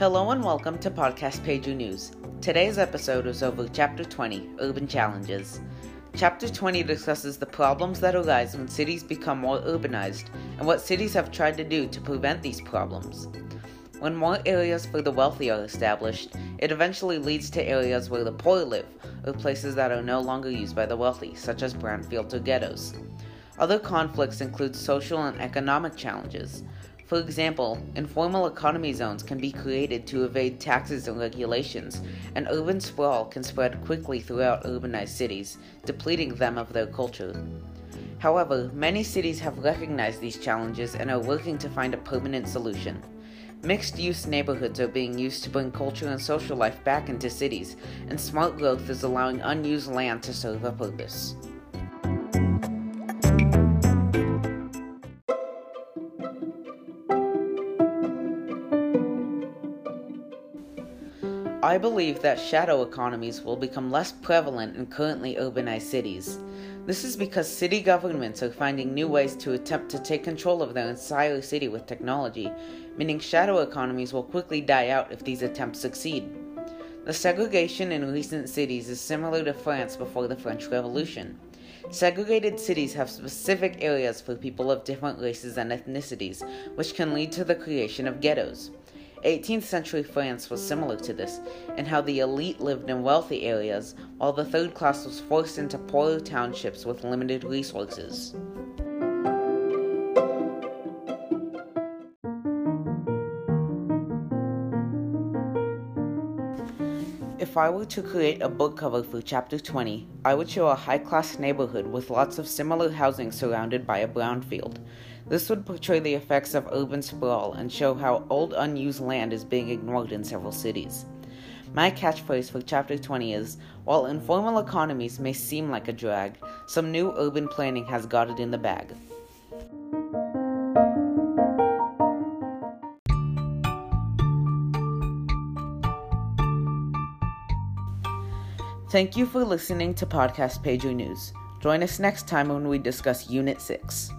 Hello and welcome to Podcast Peju News. Today's episode is over Chapter 20 Urban Challenges. Chapter 20 discusses the problems that arise when cities become more urbanized and what cities have tried to do to prevent these problems. When more areas for the wealthy are established, it eventually leads to areas where the poor live, or places that are no longer used by the wealthy, such as brownfields or ghettos. Other conflicts include social and economic challenges. For example, informal economy zones can be created to evade taxes and regulations, and urban sprawl can spread quickly throughout urbanized cities, depleting them of their culture. However, many cities have recognized these challenges and are working to find a permanent solution. Mixed use neighborhoods are being used to bring culture and social life back into cities, and smart growth is allowing unused land to serve a purpose. I believe that shadow economies will become less prevalent in currently urbanized cities. This is because city governments are finding new ways to attempt to take control of their entire city with technology, meaning shadow economies will quickly die out if these attempts succeed. The segregation in recent cities is similar to France before the French Revolution. Segregated cities have specific areas for people of different races and ethnicities, which can lead to the creation of ghettos. 18th century France was similar to this, in how the elite lived in wealthy areas, while the third class was forced into poorer townships with limited resources. If I were to create a book cover for chapter 20, I would show a high class neighborhood with lots of similar housing surrounded by a brownfield. This would portray the effects of urban sprawl and show how old unused land is being ignored in several cities. My catchphrase for chapter 20 is While informal economies may seem like a drag, some new urban planning has got it in the bag. Thank you for listening to Podcast Peju News. Join us next time when we discuss Unit 6.